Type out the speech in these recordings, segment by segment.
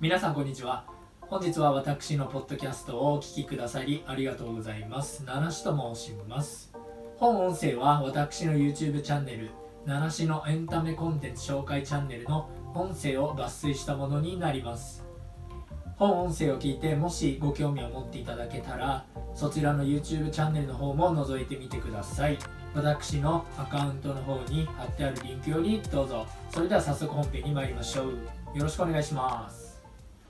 皆さんこんにちは。本日は私のポッドキャストをお聞きくださりありがとうございます。七しと申します。本音声は私の YouTube チャンネル七しのエンタメコンテンツ紹介チャンネルの音声を抜粋したものになります。本音声を聞いてもしご興味を持っていただけたらそちらの YouTube チャンネルの方も覗いてみてください。私のアカウントの方に貼ってあるリンクよりどうぞ。それでは早速本編に参りましょう。よろしくお願いします。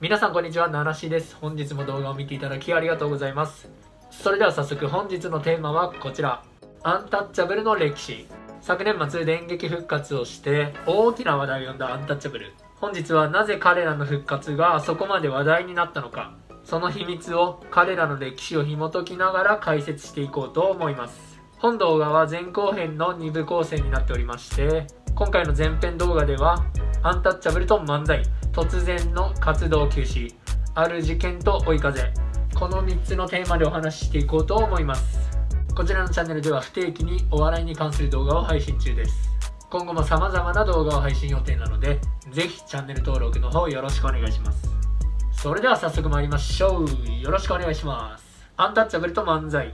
皆さんこんにちは、ならしです。本日も動画を見ていただきありがとうございます。それでは早速本日のテーマはこちら。アンタッチャブルの歴史。昨年末電撃復活をして大きな話題を呼んだアンタッチャブル。本日はなぜ彼らの復活がそこまで話題になったのか。その秘密を彼らの歴史を紐解きながら解説していこうと思います。本動画は前後編の2部構成になっておりまして、今回の前編動画ではアンタッチャブルと漫才、突然の活動休止ある事件と追い風。この3つのテーマでお話ししていこうと思います。こちらのチャンネルでは不定期にお笑いに関する動画を配信中です。今後も様々な動画を配信予定なのでぜひチャンネル登録の方よろしくお願いします。それでは早速参りましょう。よろしくお願いします。アンタッチャブルと漫才。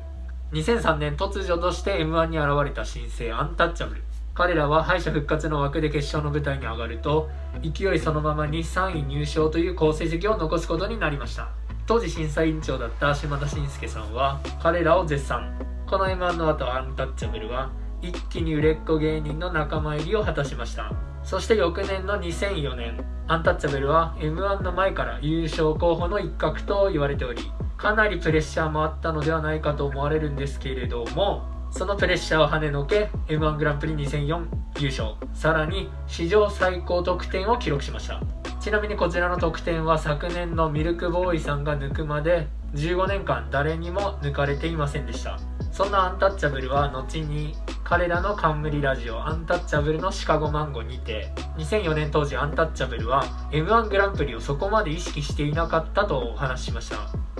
2003年突如として M1 に現れた新星アンタッチャブル。彼らは敗者復活の枠で決勝の舞台に上がると勢いそのままに3位入賞という好成績を残すことになりました。当時審査委員長だった島田紳介さんは彼らを絶賛。この M−1 の後アンタッチャブルは一気に売れっ子芸人の仲間入りを果たしました。そして翌年の2004年アンタッチャブルは m 1の前から優勝候補の一角と言われておりかなりプレッシャーもあったのではないかと思われるんですけれどもそのプレッシャーを跳ねのけ m 1グランプリ2004優勝。さらに史上最高得点を記録しました。ちなみにこちらの得点は昨年のミルクボーイさんが抜くまで15年間誰にも抜かれていませんでした。そんなアンタッチャブルは後に彼らの冠ラジオアンタッチャブルのシカゴマンゴにて2004年当時アンタッチャブルは m 1グランプリをそこまで意識していなかったとお話ししました。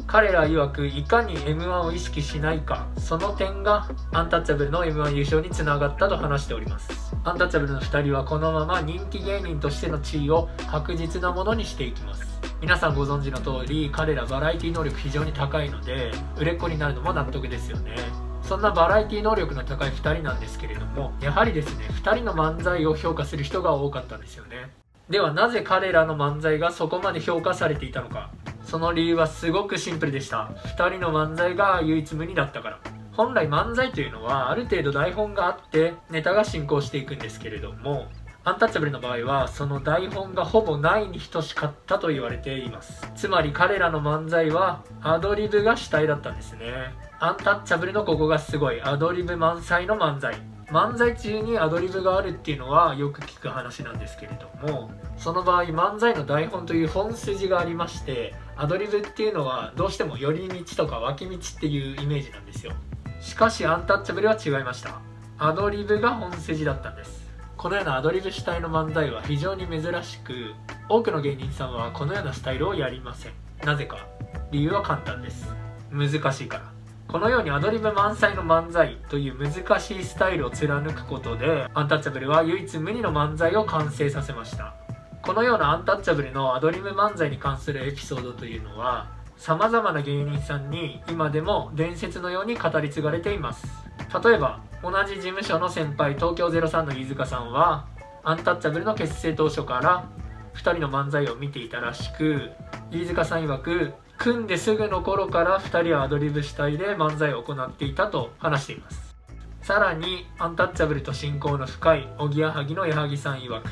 彼ら曰くいかに m 1を意識しないかその点がアンタッチャブルの m 1優勝につながったと話しております。アンタッチャブルの2人はこのまま人気芸人としての地位を確実なものにしていきます。皆さんご存知の通り彼らバラエティ能力非常に高いので売れっ子になるのも納得ですよね。そんなバラエティ能力の高い2人なんですけれどもやはりですね2人の漫才を評価する人が多かったんですよね。ではなぜ彼らの漫才がそこまで評価されていたのか。その理由はすごくシンプルでした。2人の漫才が唯一無二だったから。本来漫才というのはある程度台本があってネタが進行していくんですけれどもアンタッチャブルの場合はその台本がほぼないに等しかったと言われています。つまり彼らの漫才はアドリブが主体だったんですね。アンタッチャブルのここがすごい。アドリブ満載の漫才。漫才中にアドリブがあるっていうのはよく聞く話なんですけれどもその場合漫才の台本という本筋がありましてアドリブっていうのはどうしても寄り道とか脇道っていうイメージなんですよ。しかしアンタッチャブルは違いました。アドリブが本筋だったんです。このようなアドリブ主体の漫才は非常に珍しく多くの芸人さんはこのようなスタイルをやりません。なぜか。理由は簡単です。難しいから。このようにアドリブ満載の漫才という難しいスタイルを貫くことでアンタッチャブルは唯一無二の漫才を完成させました。このようなアンタッチャブルのアドリブ漫才に関するエピソードというのは様々な芸人さんに今でも伝説のように語り継がれています。例えば同じ事務所の先輩東京03の飯塚さんはアンタッチャブルの結成当初から2人の漫才を見ていたらしく飯塚さん曰く組んですぐの頃から2人はアドリブ主体で漫才を行っていたと話しています。さらにアンタッチャブルと親交の深いおぎやはぎの矢作さん曰く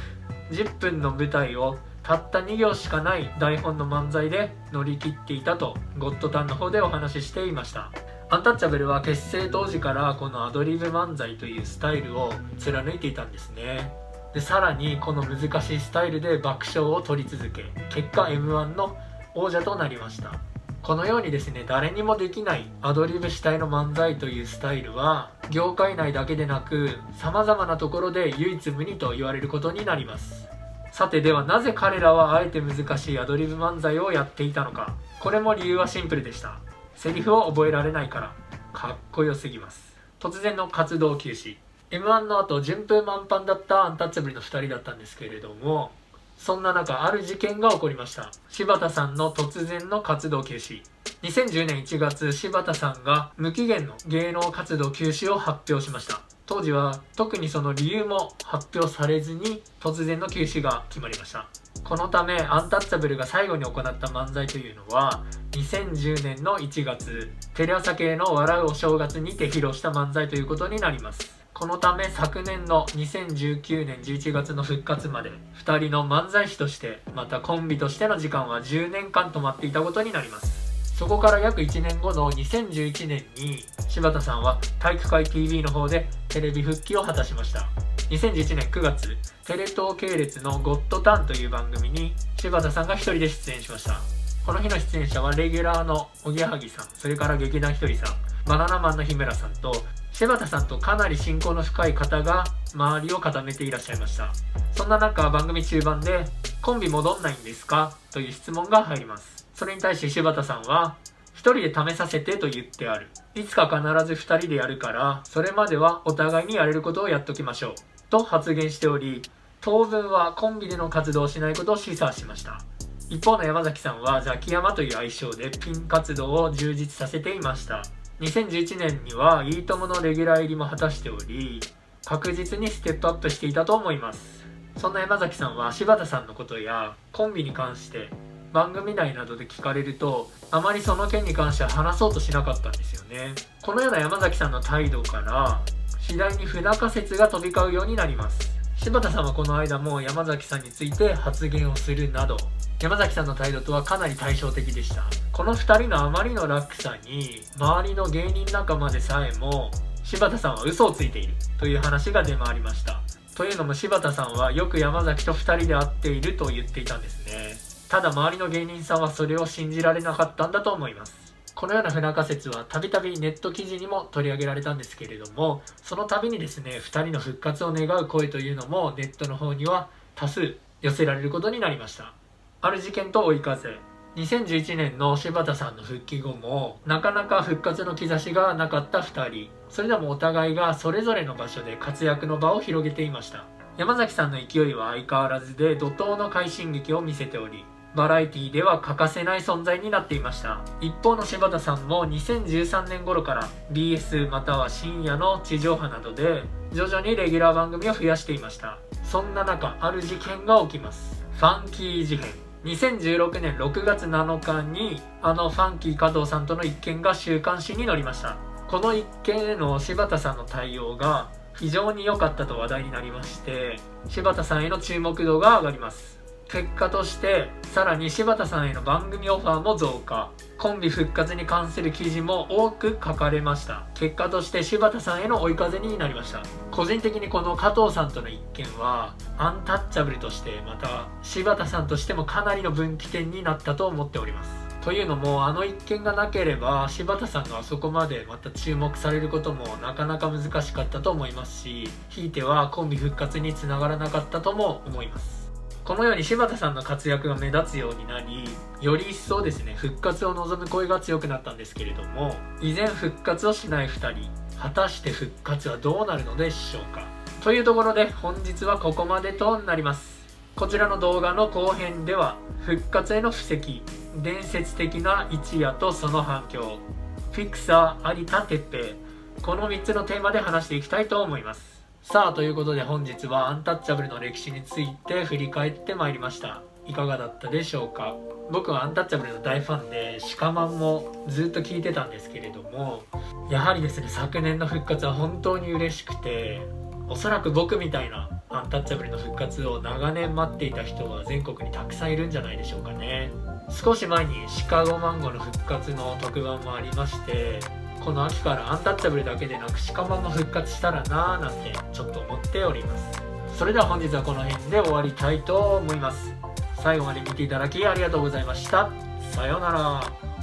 10分の舞台をたった2行しかない台本の漫才で乗り切っていたとゴッドタンの方でお話ししていました。アンタッチャブルは結成当時からこのアドリブ漫才というスタイルを貫いていたんですね。でさらにこの難しいスタイルで爆笑を取り続け結果 m 1の王者となりました。このようにですね誰にもできないアドリブ主体の漫才というスタイルは業界内だけでなく様々なところで唯一無二と言われることになります。さてではなぜ彼らはあえて難しいアドリブ漫才をやっていたのか。これも理由はシンプルでした。セリフを覚えられないからかっこよすぎます。突然の活動休止。m 1の後順風満帆だったアンタッチャブルの2人だったんですけれどもそんな中ある事件が起こりました。柴田さんの突然の活動休止。2010年1月柴田さんが無期限の芸能活動休止を発表しました。当時は特にその理由も発表されずに突然の休止が決まりました。このためアンタッチャブルが最後に行った漫才というのは2010年の1月テレ朝系の「笑うお正月」にて披露した漫才ということになります。このため昨年の2019年11月の復活まで2人の漫才師としてまたコンビとしての時間は10年間止まっていたことになります。そこから約1年後の2011年に柴田さんは体育会 TV の方でテレビ復帰を果たしました。2011年9月テレ東系列の「ゴッドタン」という番組に柴田さんが1人で出演しました。この日の出演者はレギュラーのおぎやはぎさんそれから劇団ひとりさんバナナマンの日村さんと柴田さんとかなり親交の深い方が周りを固めていらっしゃいましたそんな中番組中盤で「コンビ戻んないんですか?」という質問が入りますそれに対して柴田さんは、一人で試させてと言ってある。いつか必ず二人でやるから、それまではお互いにやれることをやっときましょう。と発言しており、当分はコンビでの活動をしないことを示唆しました。一方の山崎さんはザキヤマという愛称でピン活動を充実させていました。2011年には、いいとものレギュラー入りも果たしており、確実にステップアップしていたと思います。そんな山崎さんは柴田さんのことやコンビに関して番組内などで聞かれるとあまりその件に関しては話そうとしなかったんですよねこのような山崎さんの態度から次第に不仲説が飛び交うようになります柴田さんはこの間も山崎さんについて発言をするなど山崎さんの態度とはかなり対照的でした。この2人のあまりの落差に周りの芸人仲間でさえも柴田さんは嘘をついているという話が出回りました。というのも柴田さんはよく山崎と2人で会っていると言っていたんですね。ただ周りの芸人さんはそれを信じられなかったんだと思います。このような不仲説はたびたびネット記事にも取り上げられたんですけれどもその度にですね2人の復活を願う声というのもネットの方には多数寄せられることになりました。ある事件と追い風。2011年の柴田さんの復帰後もなかなか復活の兆しがなかった2人。それでもお互いがそれぞれの場所で活躍の場を広げていました。山崎さんの勢いは相変わらずで怒涛の快進撃を見せておりバラエティでは欠かせない存在になっていました。一方の柴田さんも2013年頃から BS または深夜の地上波などで徐々にレギュラー番組を増やしていました。そんな中ある事件が起きます。ファンキー事変2016年6月7日にあのファンキー加藤さんとの一件が週刊誌に載りました。この一件への柴田さんの対応が非常に良かったと話題になりまして柴田さんへの注目度が上がります。結果としてさらに柴田さんへの番組オファーも増加。コンビ復活に関する記事も多く書かれました。結果として柴田さんへの追い風になりました。個人的にこの加藤さんとの一件はアンタッチャブルとしてまた柴田さんとしてもかなりの分岐点になったと思っております。というのもあの一件がなければ柴田さんがあそこまでまた注目されることもなかなか難しかったと思いますしひいてはコンビ復活につながらなかったとも思います。このように柴田さんの活躍が目立つようになりより一層ですね復活を望む声が強くなったんですけれども依然復活をしない2人果たして復活はどうなるのでしょうか。というところで本日はここまでとなります。こちらの動画の後編では復活への布石伝説的な一夜とその反響フィクサー有田哲平この3つのテーマで話していきたいと思います。さあということで本日はアンタッチャブルの歴史について振り返ってまいりました。いかがだったでしょうか？僕はアンタッチャブルの大ファンでシカマンもずっと聞いてたんですけれどもやはりですね昨年の復活は本当に嬉しくておそらく僕みたいなアンタッチャブルの復活を長年待っていた人は全国にたくさんいるんじゃないでしょうかね。少し前にシカゴマンゴーの復活の特番もありましてこの秋からアンタッチャブルだけでなくシカマも復活したらなぁなんてちょっと思っております。それでは本日はこの辺で終わりたいと思います。最後まで見ていただきありがとうございました。さようなら。